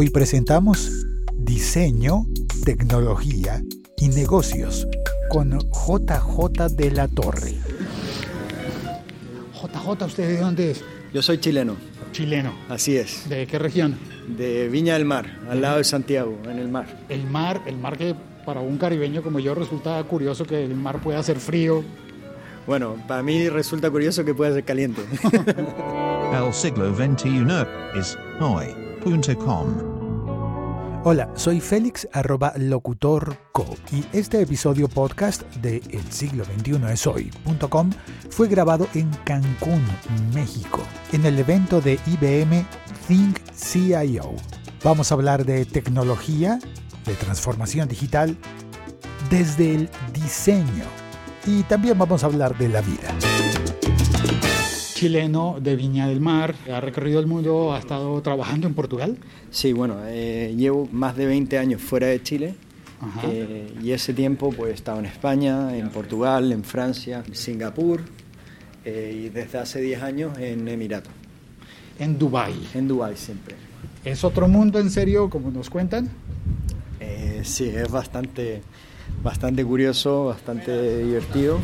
Hoy presentamos Diseño, Tecnología y Negocios con JJ de la Torre. JJ, ¿usted de dónde es? Yo soy chileno. Chileno. Así es. ¿De qué región? De Viña del Mar, al lado de Santiago, en el mar. El mar, el mar que para un caribeño como yo resulta curioso que el mar pueda ser frío. Bueno, para mí resulta curioso que pueda ser caliente. El siglo XXI es Hola, soy Félix arroba locutorco y este episodio podcast de El siglo XXI es hoy.com fue grabado en Cancún, México, en el evento de IBM Think CIO. Vamos a hablar de tecnología, de transformación digital, desde el diseño y también vamos a hablar de la vida chileno de Viña del Mar, ha recorrido el mundo, ha estado trabajando en Portugal. Sí, bueno, eh, llevo más de 20 años fuera de Chile eh, y ese tiempo pues he estado en España, en Portugal, en Francia, en Singapur eh, y desde hace 10 años en Emiratos. En Dubái. En Dubái siempre. ¿Es otro mundo en serio, como nos cuentan? sí, es bastante, bastante curioso, bastante divertido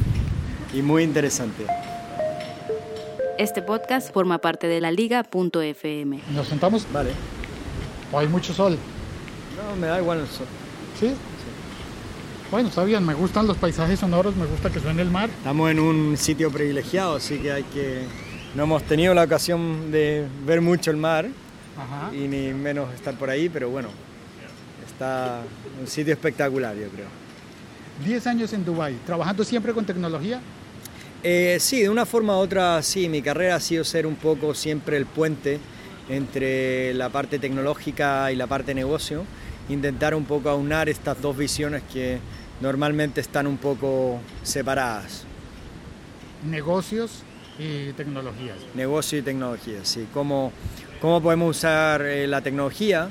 y muy interesante. Este podcast forma parte de la liga.fm. ¿Nos sentamos? Vale. ¿O hay mucho sol? No, me da igual el sol. ¿Sí? Bueno, está bien, me gustan los paisajes sonoros, me gusta que suene el mar. Estamos en un sitio privilegiado, así que hay que... No hemos tenido la ocasión de ver mucho el mar y ni menos estar por ahí, pero bueno, está un sitio espectacular, yo creo. Diez años en Dubái, trabajando siempre con tecnología. Eh, sí, de una forma u otra, sí, mi carrera ha sido ser un poco siempre el puente entre la parte tecnológica y la parte negocio, intentar un poco aunar estas dos visiones que normalmente están un poco separadas. Negocios y tecnologías. Negocio y tecnología, sí. ¿Cómo, cómo podemos usar eh, la tecnología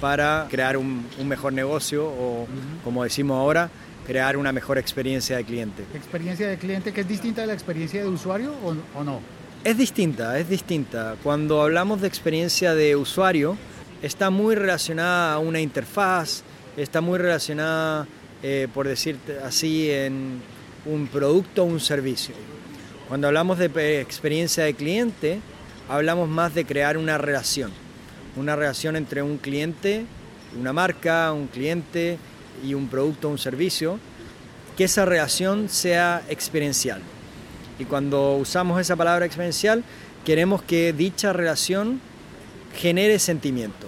para crear un, mejor negocio o, como decimos ahora, crear una mejor experiencia de cliente. ¿Experiencia de cliente que es distinta de la experiencia de usuario o, no? Es distinta, es distinta. Cuando hablamos de experiencia de usuario, está muy relacionada a una interfaz, está muy relacionada, eh, por decirte así, en un producto o un servicio. Cuando hablamos de experiencia de cliente, hablamos más de crear una relación, una relación entre un cliente, una marca, un cliente y un producto o un servicio, que esa relación sea experiencial. Y cuando usamos esa palabra experiencial, queremos que dicha relación genere sentimiento,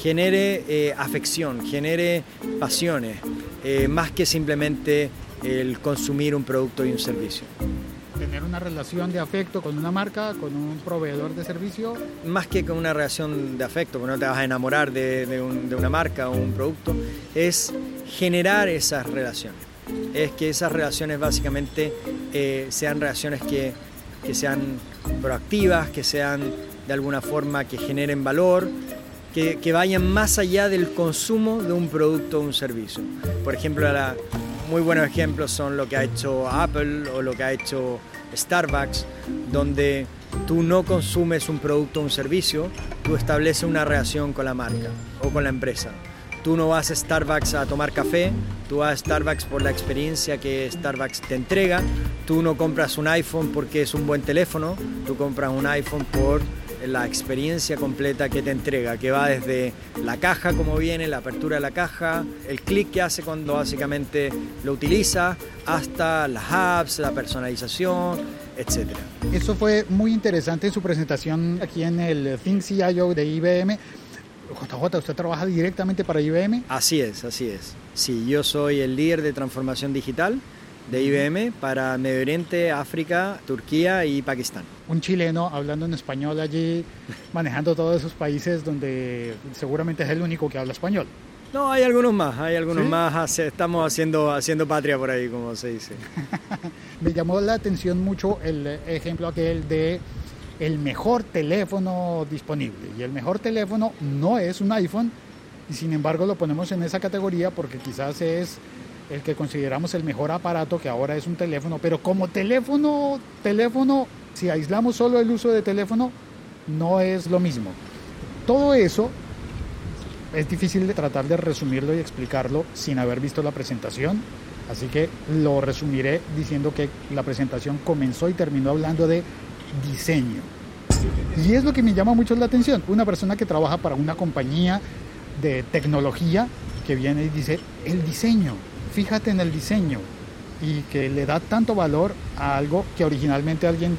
genere eh, afección, genere pasiones, eh, más que simplemente el consumir un producto y un servicio. Tener una relación de afecto con una marca, con un proveedor de servicio. Más que con una relación de afecto, porque no te vas a enamorar de, de una marca o un producto, es generar esas relaciones. Es que esas relaciones básicamente eh, sean relaciones que, que sean proactivas, que sean de alguna forma que generen valor, que, que, vayan más allá del consumo de un producto o un servicio. Por ejemplo, la, muy buenos ejemplos son lo que ha hecho Apple o lo que ha hecho Starbucks, donde tú no consumes un producto o un servicio, tú estableces una relación con la marca o con la empresa. Tú no vas a Starbucks a tomar café, tú vas a Starbucks por la experiencia que Starbucks te entrega. Tú no compras un iPhone porque es un buen teléfono, tú compras un iPhone por la experiencia completa que te entrega, que va desde la caja como viene, la apertura de la caja, el clic que hace cuando básicamente lo utiliza, hasta las apps, la personalización, etc. Eso fue muy interesante en su presentación aquí en el Think CIO de IBM JJ, ¿usted trabaja directamente para IBM? Así es, así es. Sí, yo soy el líder de transformación digital de IBM para Medio Oriente, África, Turquía y Pakistán. Un chileno hablando en español allí, manejando todos esos países donde seguramente es el único que habla español. No, hay algunos más, hay algunos más. Estamos haciendo, haciendo patria por ahí, como se dice. Me llamó la atención mucho el ejemplo aquel de el mejor teléfono disponible. Y el mejor teléfono no es un iPhone, y sin embargo lo ponemos en esa categoría porque quizás es el que consideramos el mejor aparato, que ahora es un teléfono, pero como teléfono, teléfono, si aislamos solo el uso de teléfono, no es lo mismo. Todo eso es difícil de tratar de resumirlo y explicarlo sin haber visto la presentación, así que lo resumiré diciendo que la presentación comenzó y terminó hablando de diseño. Y es lo que me llama mucho la atención, una persona que trabaja para una compañía de tecnología que viene y dice, el diseño, fíjate en el diseño, y que le da tanto valor a algo que originalmente alguien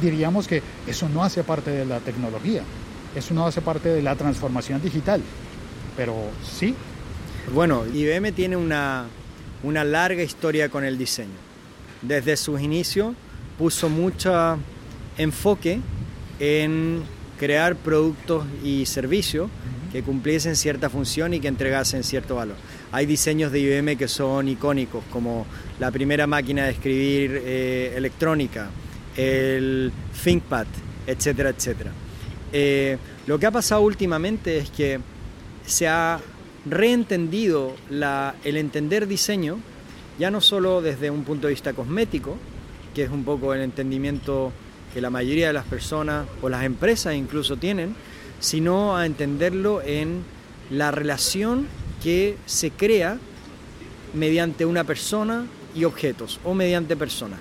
diríamos que eso no hace parte de la tecnología, eso no hace parte de la transformación digital, pero sí. Bueno, IBM tiene una, una larga historia con el diseño. Desde sus inicios puso mucho enfoque en crear productos y servicios que cumpliesen cierta función y que entregasen cierto valor. Hay diseños de IBM que son icónicos, como la primera máquina de escribir eh, electrónica, el ThinkPad, etcétera, etcétera. Eh, lo que ha pasado últimamente es que se ha reentendido el entender diseño, ya no solo desde un punto de vista cosmético, que es un poco el entendimiento que la mayoría de las personas o las empresas incluso tienen, sino a entenderlo en la relación que se crea mediante una persona y objetos o mediante personas.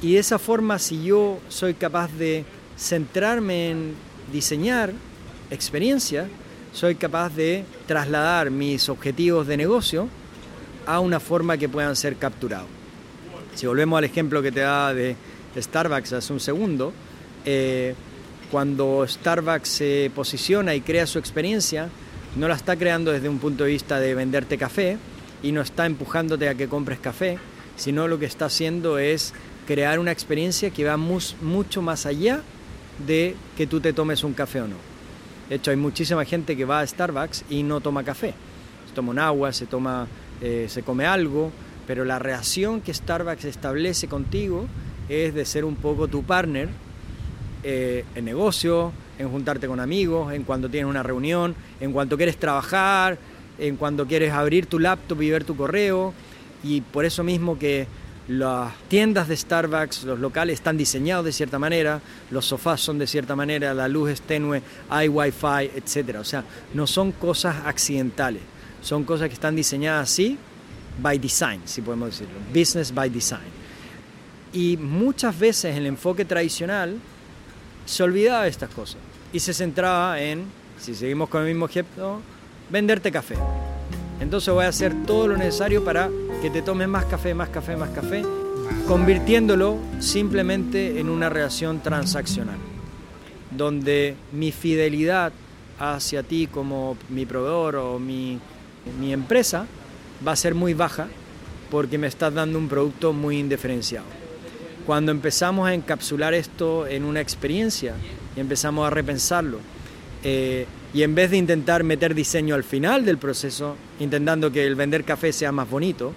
Y de esa forma, si yo soy capaz de centrarme en diseñar experiencia, soy capaz de trasladar mis objetivos de negocio a una forma que puedan ser capturados. Si volvemos al ejemplo que te daba de Starbucks hace un segundo, eh, cuando Starbucks se posiciona y crea su experiencia, no la está creando desde un punto de vista de venderte café y no está empujándote a que compres café, sino lo que está haciendo es crear una experiencia que va mucho más allá de que tú te tomes un café o no. De hecho, hay muchísima gente que va a Starbucks y no toma café. Se toma un agua, se, toma, eh, se come algo, pero la reacción que Starbucks establece contigo es de ser un poco tu partner eh, en negocio, en juntarte con amigos, en cuando tienes una reunión, en cuanto quieres trabajar, en cuando quieres abrir tu laptop y ver tu correo. Y por eso mismo que las tiendas de Starbucks, los locales están diseñados de cierta manera, los sofás son de cierta manera, la luz es tenue, hay wifi, etc. O sea, no son cosas accidentales, son cosas que están diseñadas así, by design, si podemos decirlo, business by design. Y muchas veces el enfoque tradicional se olvidaba de estas cosas y se centraba en, si seguimos con el mismo ejemplo, venderte café. Entonces voy a hacer todo lo necesario para que te tomes más café, más café, más café, convirtiéndolo simplemente en una relación transaccional, donde mi fidelidad hacia ti como mi proveedor o mi, mi empresa va a ser muy baja porque me estás dando un producto muy indiferenciado. Cuando empezamos a encapsular esto en una experiencia y empezamos a repensarlo, eh, y en vez de intentar meter diseño al final del proceso, intentando que el vender café sea más bonito,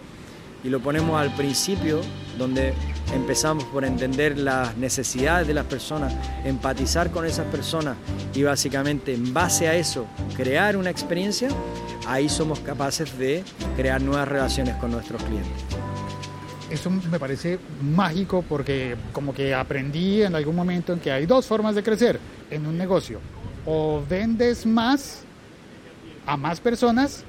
y lo ponemos al principio, donde empezamos por entender las necesidades de las personas, empatizar con esas personas y básicamente en base a eso crear una experiencia, ahí somos capaces de crear nuevas relaciones con nuestros clientes eso me parece mágico porque como que aprendí en algún momento en que hay dos formas de crecer en un negocio. O vendes más a más personas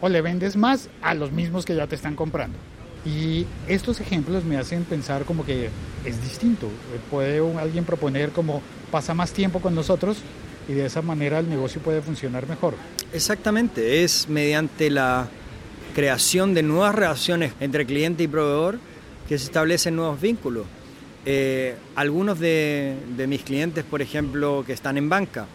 o le vendes más a los mismos que ya te están comprando. Y estos ejemplos me hacen pensar como que es distinto. Puede alguien proponer como pasa más tiempo con nosotros y de esa manera el negocio puede funcionar mejor. Exactamente, es mediante la creación de nuevas relaciones entre cliente y proveedor que se establecen nuevos vínculos. Eh, algunos de, mis clientes, por ejemplo, que están en banca,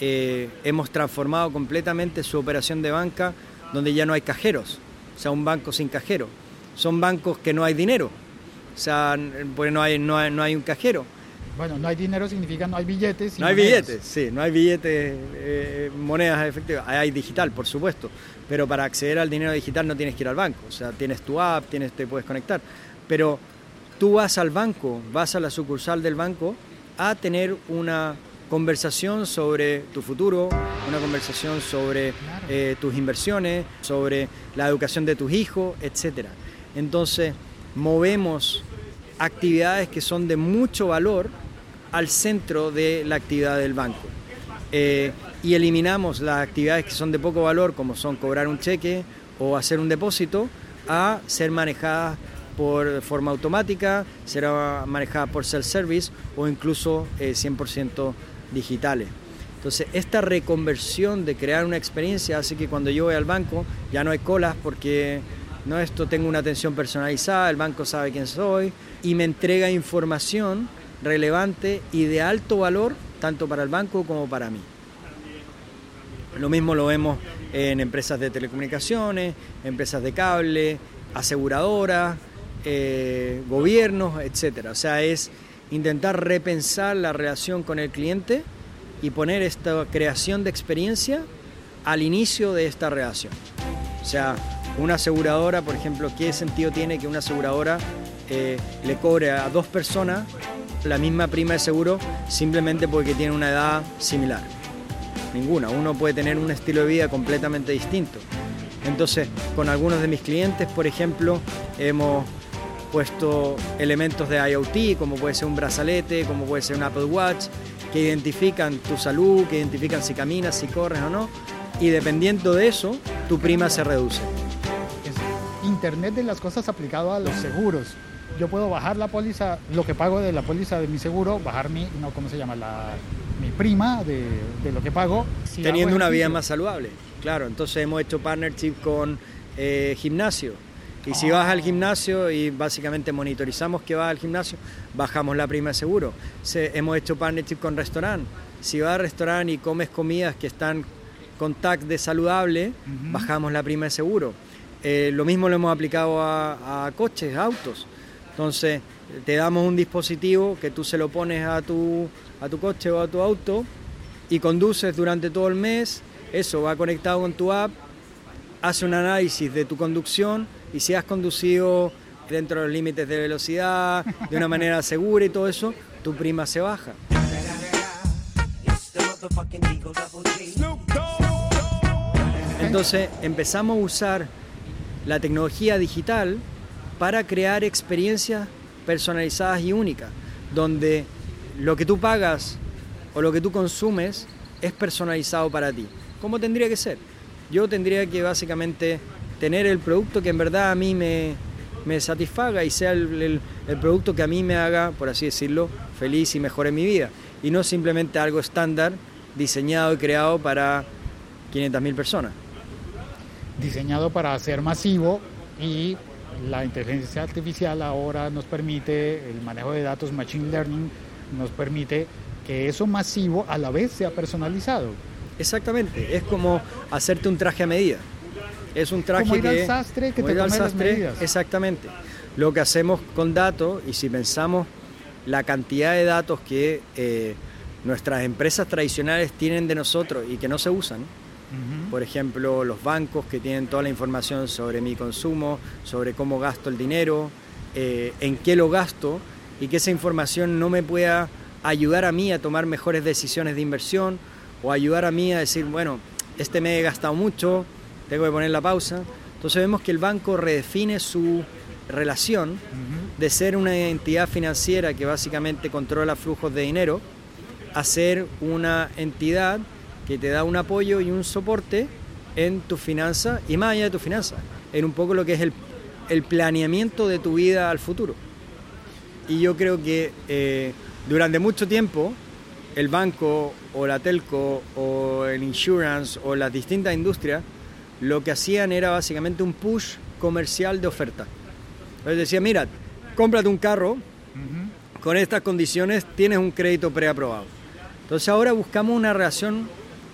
eh, hemos transformado completamente su operación de banca donde ya no hay cajeros, o sea, un banco sin cajero. Son bancos que no hay dinero, o sea, porque no hay, no hay, un cajero. Bueno, no hay dinero significa no hay billetes. no hay billetes, sí, no hay billetes, eh, monedas efectivas. Hay digital, por supuesto, pero para acceder al dinero digital no tienes que ir al banco, o sea, tienes tu app, tienes, te puedes conectar, pero tú vas al banco, vas a la sucursal del banco a tener una conversación sobre tu futuro, una conversación sobre eh, tus inversiones, sobre la educación de tus hijos, etc. Entonces, movemos actividades que son de mucho valor al centro de la actividad del banco. Eh, y eliminamos las actividades que son de poco valor, como son cobrar un cheque o hacer un depósito, a ser manejadas por forma automática, ser manejadas por self-service o incluso 100% eh, digitales. Entonces, esta reconversión de crear una experiencia hace que cuando yo voy al banco ya no hay colas porque no esto tengo una atención personalizada, el banco sabe quién soy y me entrega información relevante y de alto valor tanto para el banco como para mí. Lo mismo lo vemos en empresas de telecomunicaciones, empresas de cable, aseguradoras, eh, gobiernos, etc. O sea, es intentar repensar la relación con el cliente y poner esta creación de experiencia al inicio de esta relación. O sea, una aseguradora, por ejemplo, ¿qué sentido tiene que una aseguradora eh, le cobre a dos personas la misma prima de seguro simplemente porque tiene una edad similar? Ninguna. Uno puede tener un estilo de vida completamente distinto. Entonces, con algunos de mis clientes, por ejemplo, hemos puesto elementos de IoT, como puede ser un brazalete, como puede ser un Apple Watch, que identifican tu salud, que identifican si caminas, si corres o no, y dependiendo de eso, tu prima se reduce. Internet de las cosas aplicado a los seguros. Yo puedo bajar la póliza, lo que pago de la póliza de mi seguro, bajar mi, no, ¿cómo se llama? La, mi prima de, de lo que pago. Teniendo una vida más saludable, claro. Entonces hemos hecho partnership con eh, gimnasio y si vas al gimnasio y básicamente monitorizamos que vas al gimnasio, bajamos la prima de seguro. hemos hecho partnership con restaurante. Si vas al restaurante y comes comidas que están con tag de saludable, bajamos la prima de seguro. Eh, lo mismo lo hemos aplicado a, coches, autos. Entonces, te damos un dispositivo que tú se lo pones a tu, a tu coche o a tu auto y conduces durante todo el mes. Eso va conectado con tu app, hace un análisis de tu conducción y si has conducido dentro de los límites de velocidad, de una manera segura y todo eso, tu prima se baja. Entonces empezamos a usar la tecnología digital para crear experiencias personalizadas y únicas, donde lo que tú pagas o lo que tú consumes es personalizado para ti. ¿Cómo tendría que ser? Yo tendría que básicamente tener el producto que en verdad a mí me, satisfaga y sea el, producto que a mí me haga, por así decirlo, feliz y mejore mi vida. Y no simplemente algo estándar diseñado y creado para 500.000 personas. Diseñado para ser masivo y la inteligencia artificial ahora nos permite, el manejo de datos, machine learning, nos permite que eso masivo a la vez sea personalizado. Exactamente, es como hacerte un traje a medida. Es un traje como ir que, al sastre que te tome las medidas. Exactamente. Lo que hacemos con datos, y si pensamos la cantidad de datos que eh, nuestras empresas tradicionales tienen de nosotros y que no se usan, por ejemplo, los bancos que tienen toda la información sobre mi consumo, sobre cómo gasto el dinero, eh, en qué lo gasto, y que esa información no me pueda ayudar a mí a tomar mejores decisiones de inversión o ayudar a mí a decir, bueno, este me he gastado mucho, tengo que poner la pausa. Entonces vemos que el banco redefine su relación de ser una entidad financiera que básicamente controla flujos de dinero a ser una entidad que te da un apoyo y un soporte en tu finanza y más allá de tu finanza, en un poco lo que es el, el planeamiento de tu vida al futuro. Y yo creo que eh, durante mucho tiempo el banco o la telco o el insurance o las distintas industrias lo que hacían era básicamente un push comercial de oferta. Entonces decía, mira, cómprate un carro, con estas condiciones tienes un crédito preaprobado. Entonces ahora buscamos una relación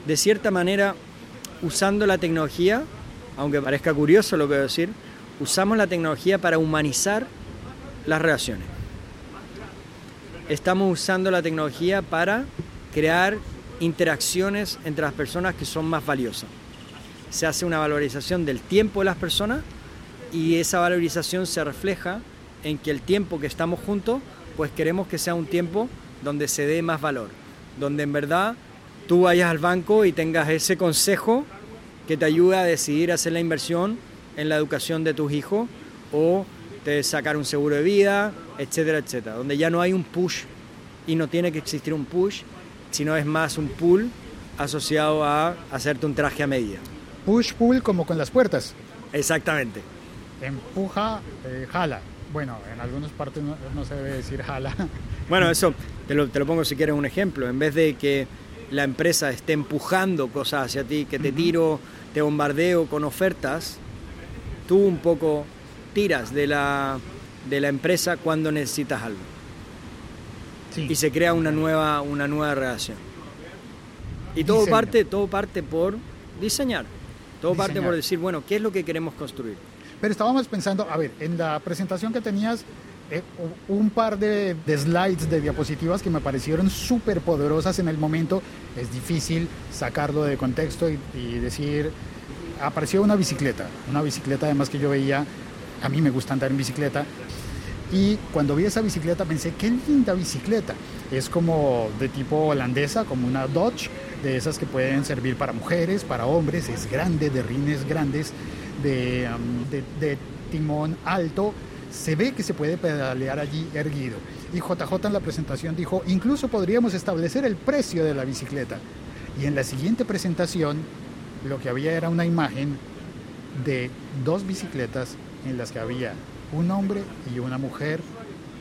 de cierta manera usando la tecnología, aunque parezca curioso lo que voy a decir, usamos la tecnología para humanizar las relaciones. Estamos usando la tecnología para crear interacciones entre las personas que son más valiosas se hace una valorización del tiempo de las personas y esa valorización se refleja en que el tiempo que estamos juntos, pues queremos que sea un tiempo donde se dé más valor, donde en verdad tú vayas al banco y tengas ese consejo que te ayude a decidir hacer la inversión en la educación de tus hijos o de sacar un seguro de vida, etcétera, etcétera, donde ya no hay un push y no tiene que existir un push, sino es más un pull asociado a hacerte un traje a medida. Push-pull como con las puertas. Exactamente. Empuja, eh, jala. Bueno, en algunas partes no, no se debe decir jala. Bueno, eso te lo, te lo pongo si quieres un ejemplo. En vez de que la empresa esté empujando cosas hacia ti, que te tiro, te bombardeo con ofertas, tú un poco tiras de la, de la empresa cuando necesitas algo. Sí. Y se crea una nueva, una nueva relación. Y todo Diseño. parte, todo parte por diseñar. Todo parte por decir, bueno, ¿qué es lo que queremos construir? Pero estábamos pensando, a ver, en la presentación que tenías, un par de, de slides, de diapositivas que me parecieron súper poderosas en el momento. Es difícil sacarlo de contexto y, decir, apareció una bicicleta, una bicicleta además que yo veía, a mí me gusta andar en bicicleta. Y cuando vi esa bicicleta pensé, qué linda bicicleta. Es como de tipo holandesa, como una Dodge, de esas que pueden servir para mujeres, para hombres. Es grande, de rines grandes, de, de- de timón alto. Se ve que se puede pedalear allí erguido. Y JJ en la presentación dijo, incluso podríamos establecer el precio de la bicicleta. Y en la siguiente presentación lo que había era una imagen de dos bicicletas en las que había un hombre y una mujer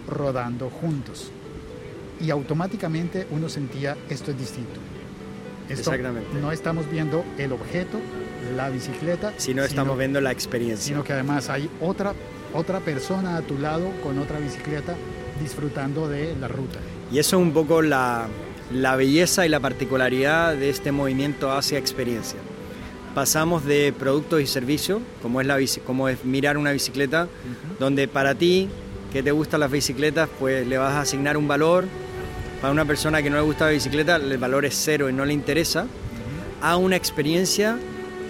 rodando juntos. Y automáticamente uno sentía esto es distinto. Esto Exactamente. no estamos viendo el objeto, la bicicleta, Si no estamos sino- viendo la experiencia. sino que además hay otra, otra persona a tu lado con otra bicicleta disfrutando de la ruta. Y eso es un poco la, la belleza y la particularidad de este movimiento hacia experiencia. Pasamos de productos y servicios, como es, la como es mirar una bicicleta, donde para ti, que te gustan las bicicletas, pues le vas a asignar un valor. Para una persona que no le gusta la bicicleta, el valor es cero y no le interesa. A una experiencia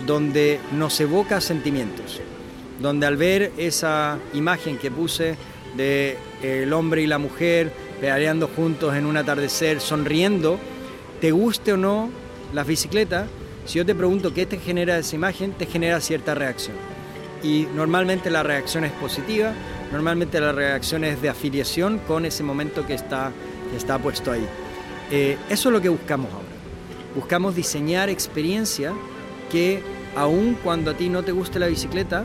donde nos evoca sentimientos. Donde al ver esa imagen que puse de eh, el hombre y la mujer pedaleando juntos en un atardecer, sonriendo, te guste o no las bicicletas, si yo te pregunto qué te genera esa imagen, te genera cierta reacción. Y normalmente la reacción es positiva, normalmente la reacción es de afiliación con ese momento que está, que está puesto ahí. Eh, eso es lo que buscamos ahora. Buscamos diseñar experiencias que, aun cuando a ti no te guste la bicicleta,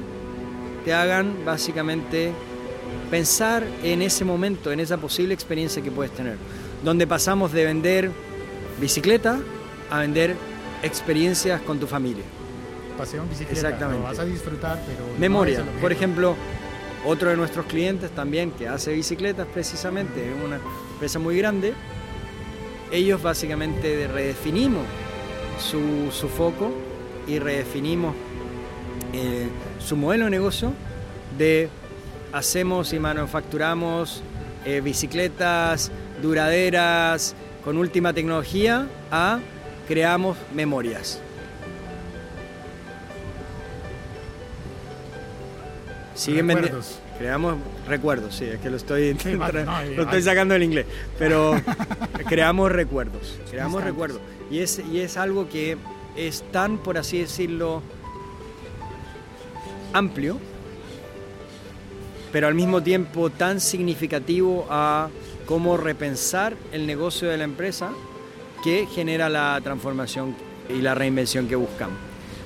te hagan básicamente pensar en ese momento, en esa posible experiencia que puedes tener. Donde pasamos de vender bicicleta a vender experiencias con tu familia. Paseo en bicicleta, Exactamente. lo vas a disfrutar, pero Memoria, por ejemplo, otro de nuestros clientes también que hace bicicletas precisamente, es una empresa muy grande, ellos básicamente redefinimos su, su foco y redefinimos su modelo de negocio de hacemos y manufacturamos eh, bicicletas duraderas con última tecnología a creamos memorias. Siguen Recuerdos. Creamos recuerdos, sí, es que lo estoy, Sí, no, lo estoy sacando del inglés, pero creamos recuerdos, creamos recuerdos. Y es, y es algo que es tan, por así decirlo, amplio, pero al mismo tiempo tan significativo a cómo repensar el negocio de la empresa que genera la transformación y la reinvención que buscamos.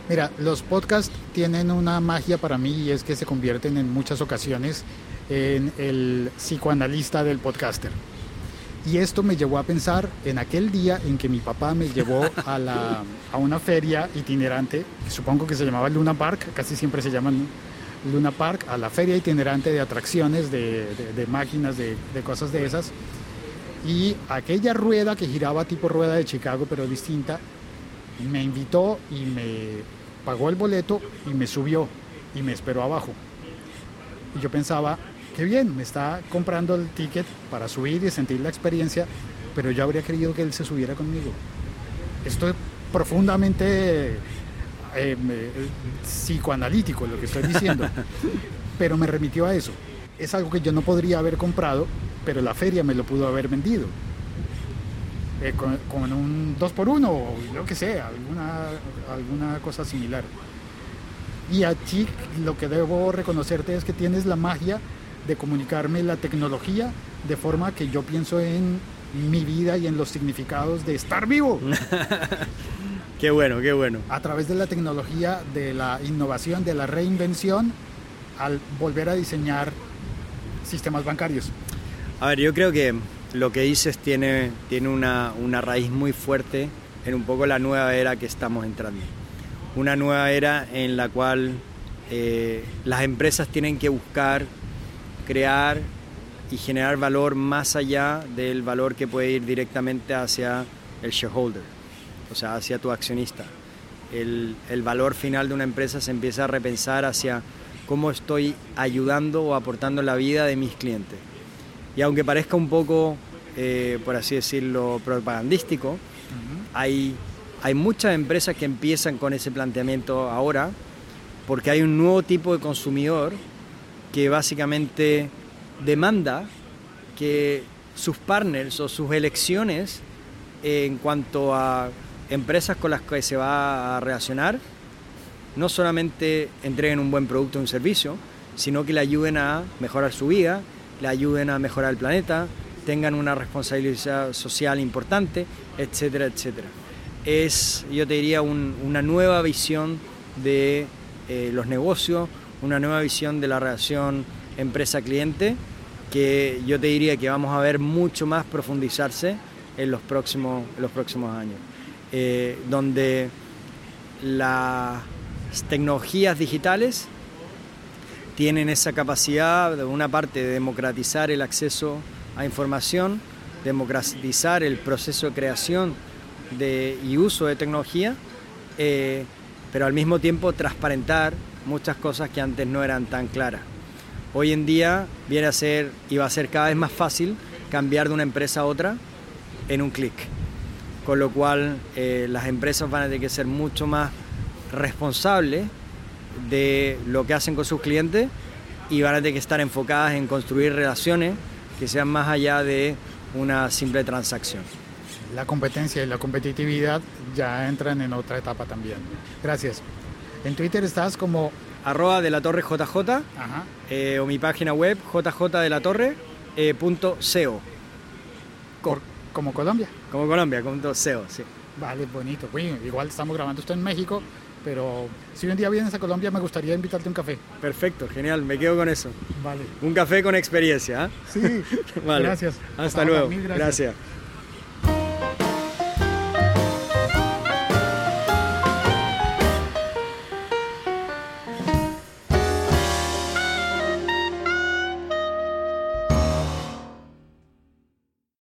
Mira, los podcasts tienen una magia para mí y es que se convierten en muchas ocasiones en el psicoanalista del podcaster. Y esto me llevó a pensar en aquel día en que mi papá me llevó a, la, a una feria itinerante, que supongo que se llamaba Luna Park, casi siempre se llaman Luna Park, a la feria itinerante de atracciones, de, de- de máquinas, de, de cosas de esas. Y aquella rueda que giraba tipo rueda de Chicago, pero distinta, me invitó y me pagó el boleto y me subió y me esperó abajo. Y yo pensaba, qué bien, me está comprando el ticket para subir y sentir la experiencia, pero yo habría querido que él se subiera conmigo. Esto es profundamente eh, psicoanalítico lo que estoy diciendo, pero me remitió a eso. Es algo que yo no podría haber comprado, pero la feria me lo pudo haber vendido. Eh, con, con un 2 por 1 o lo que sea, alguna, alguna cosa similar. Y a ti lo que debo reconocerte es que tienes la magia de comunicarme la tecnología de forma que yo pienso en mi vida y en los significados de estar vivo. qué bueno, qué bueno. A través de la tecnología, de la innovación, de la reinvención, al volver a diseñar sistemas bancarios. A ver, yo creo que lo que dices tiene, tiene una, una raíz muy fuerte en un poco la nueva era que estamos entrando. Una nueva era en la cual eh, las empresas tienen que buscar, crear y generar valor más allá del valor que puede ir directamente hacia el shareholder, o sea, hacia tu accionista. El, el valor final de una empresa se empieza a repensar hacia cómo estoy ayudando o aportando la vida de mis clientes. Y aunque parezca un poco, eh, por así decirlo, propagandístico, hay, hay muchas empresas que empiezan con ese planteamiento ahora porque hay un nuevo tipo de consumidor que básicamente demanda que sus partners o sus elecciones en cuanto a empresas con las que se va a relacionar no solamente entreguen un buen producto o un servicio, sino que le ayuden a mejorar su vida, le ayuden a mejorar el planeta, tengan una responsabilidad social importante, etcétera, etcétera. Es, yo te diría, una nueva visión de eh, los negocios, una nueva visión de la relación empresa-cliente que yo te diría que vamos a ver mucho más profundizarse en los próximos, los próximos años, eh, donde las tecnologías digitales tienen esa capacidad, de una parte, de democratizar el acceso a información, democratizar el proceso de creación de, y uso de tecnología, eh, pero al mismo tiempo transparentar muchas cosas que antes no eran tan claras. Hoy en día viene a ser y va a ser cada vez más fácil cambiar de una empresa a otra en un clic, con lo cual eh, las empresas van a tener que ser mucho más responsables de lo que hacen con sus clientes y van a tener que estar enfocadas en construir relaciones que sean más allá de una simple transacción la competencia y la competitividad ya entran en otra etapa también. Gracias. En Twitter estás como... Arroba de la torre JJ eh, o mi página web jjdelatorre.co. Eh, como Colombia. Como Colombia, como SEO, sí. Vale, bonito. Bueno, igual estamos grabando esto en México, pero si un día vienes a Colombia me gustaría invitarte a un café. Perfecto, genial, me quedo con eso. Vale. Un café con experiencia, ¿eh? Sí, vale. gracias. Hasta luego. Gracias.